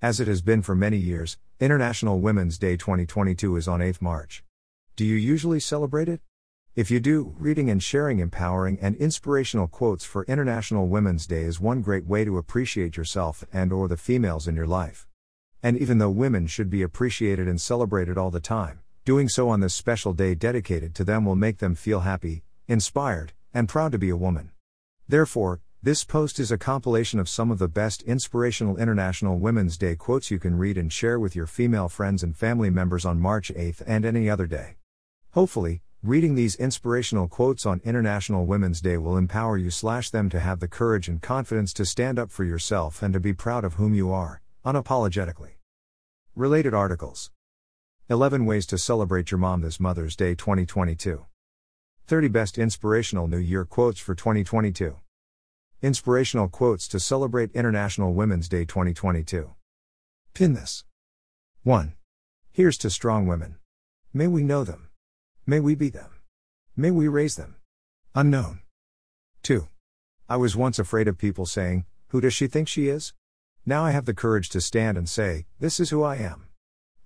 As it has been for many years, International Women's Day 2022 is on 8th March. Do you usually celebrate it? If you do, reading and sharing empowering and inspirational quotes for International Women's Day is one great way to appreciate yourself and or the females in your life. And even though women should be appreciated and celebrated all the time, doing so on this special day dedicated to them will make them feel happy, inspired, and proud to be a woman. Therefore, this post is a compilation of some of the best inspirational International Women's Day quotes you can read and share with your female friends and family members on March 8th and any other day. Hopefully, Reading these inspirational quotes on International Women's Day will empower you slash them to have the courage and confidence to stand up for yourself and to be proud of whom you are, unapologetically. Related articles 11 Ways to Celebrate Your Mom This Mother's Day 2022. 30 Best Inspirational New Year Quotes for 2022. Inspirational Quotes to Celebrate International Women's Day 2022. Pin this. 1. Here's to strong women. May we know them. May we be them. May we raise them. Unknown. 2. I was once afraid of people saying, Who does she think she is? Now I have the courage to stand and say, This is who I am.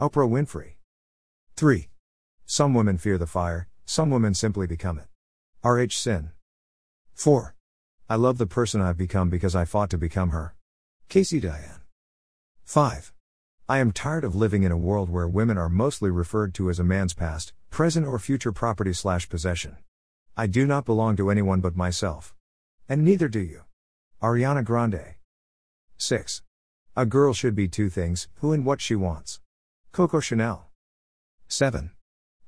Oprah Winfrey. 3. Some women fear the fire, some women simply become it. R.H. Sin. 4. I love the person I've become because I fought to become her. Kaci Diane. 5. I am tired of living in a world where women are mostly referred to as a man's past, present, or future property slash possession. I do not belong to anyone but myself. And neither do you. Ariana Grande. 6. A girl should be two things who and what she wants. Coco Chanel. 7.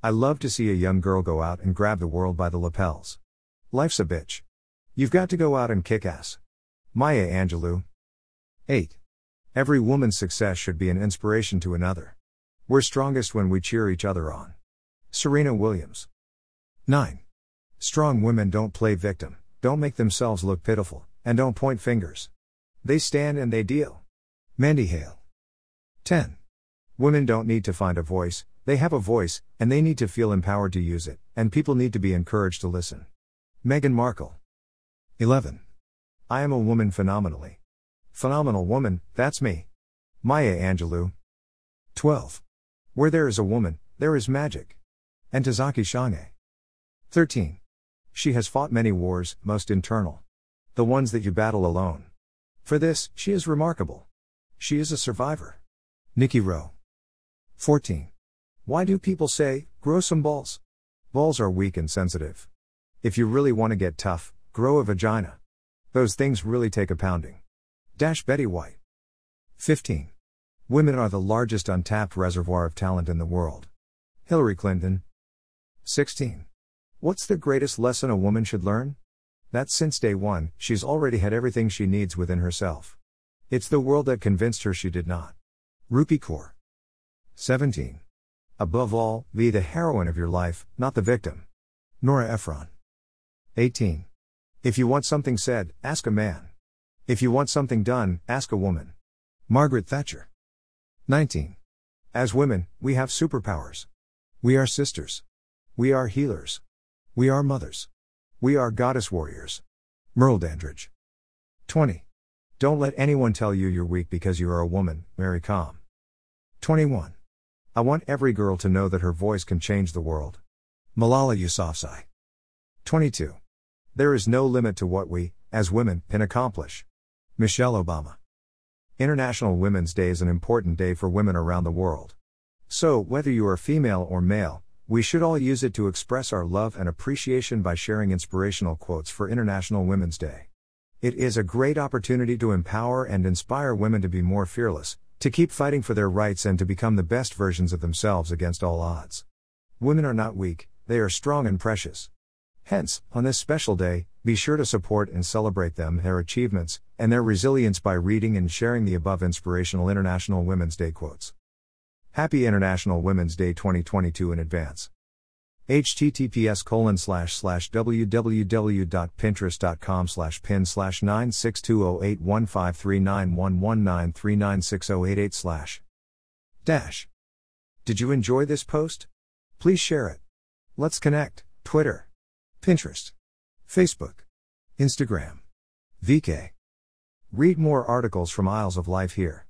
I love to see a young girl go out and grab the world by the lapels. Life's a bitch. You've got to go out and kick ass. Maya Angelou. 8. Every woman's success should be an inspiration to another. We're strongest when we cheer each other on. Serena Williams. 9. Strong women don't play victim, don't make themselves look pitiful, and don't point fingers. They stand and they deal. Mandy Hale. 10. Women don't need to find a voice, they have a voice, and they need to feel empowered to use it, and people need to be encouraged to listen. Meghan Markle. 11. I am a woman phenomenally. Phenomenal woman, that's me. Maya Angelou. 12. Where there is a woman, there is magic. Ntozake Shange. 13. She has fought many wars, most internal. The ones that you battle alone. For this, she is remarkable. She is a survivor. Nikki Rowe. 14. Why do people say, grow some balls? Balls are weak and sensitive. If you really want to get tough, grow a vagina. Those things really take a pounding. Dash Betty White. 15. Women are the largest untapped reservoir of talent in the world. Hillary Clinton. 16. What's the greatest lesson a woman should learn? That since day one, she's already had everything she needs within herself. It's the world that convinced her she did not. Rupi Kaur. 17. Above all, be the heroine of your life, not the victim. Nora Ephron. 18. If you want something said, ask a man. If you want something done, ask a woman. Margaret Thatcher. 19. As women, we have superpowers. We are sisters. We are healers. We are mothers. We are goddess warriors. Merle Dandridge. 20. Don't let anyone tell you you're weak because you are a woman, Mary Kom. 21. I want every girl to know that her voice can change the world. Malala Yousafzai. 22. There is no limit to what we, as women, can accomplish. Michelle Obama. International Women's Day is an important day for women around the world. So, whether you are female or male, we should all use it to express our love and appreciation by sharing inspirational quotes for International Women's Day. It is a great opportunity to empower and inspire women to be more fearless, to keep fighting for their rights, and to become the best versions of themselves against all odds. Women are not weak, they are strong and precious. Hence, on this special day, be sure to support and celebrate them, their achievements, and their resilience by reading and sharing the above inspirational International Women's Day quotes. Happy International Women's Day 2022 in advance. https colon slash slash www.pinterest.com slash pin slash 9620815391193960888 slash dash. Did you enjoy this post? Please share it. Let's connect. Twitter. Pinterest. Facebook. Instagram. VK. Read more articles from Aisles of Life here.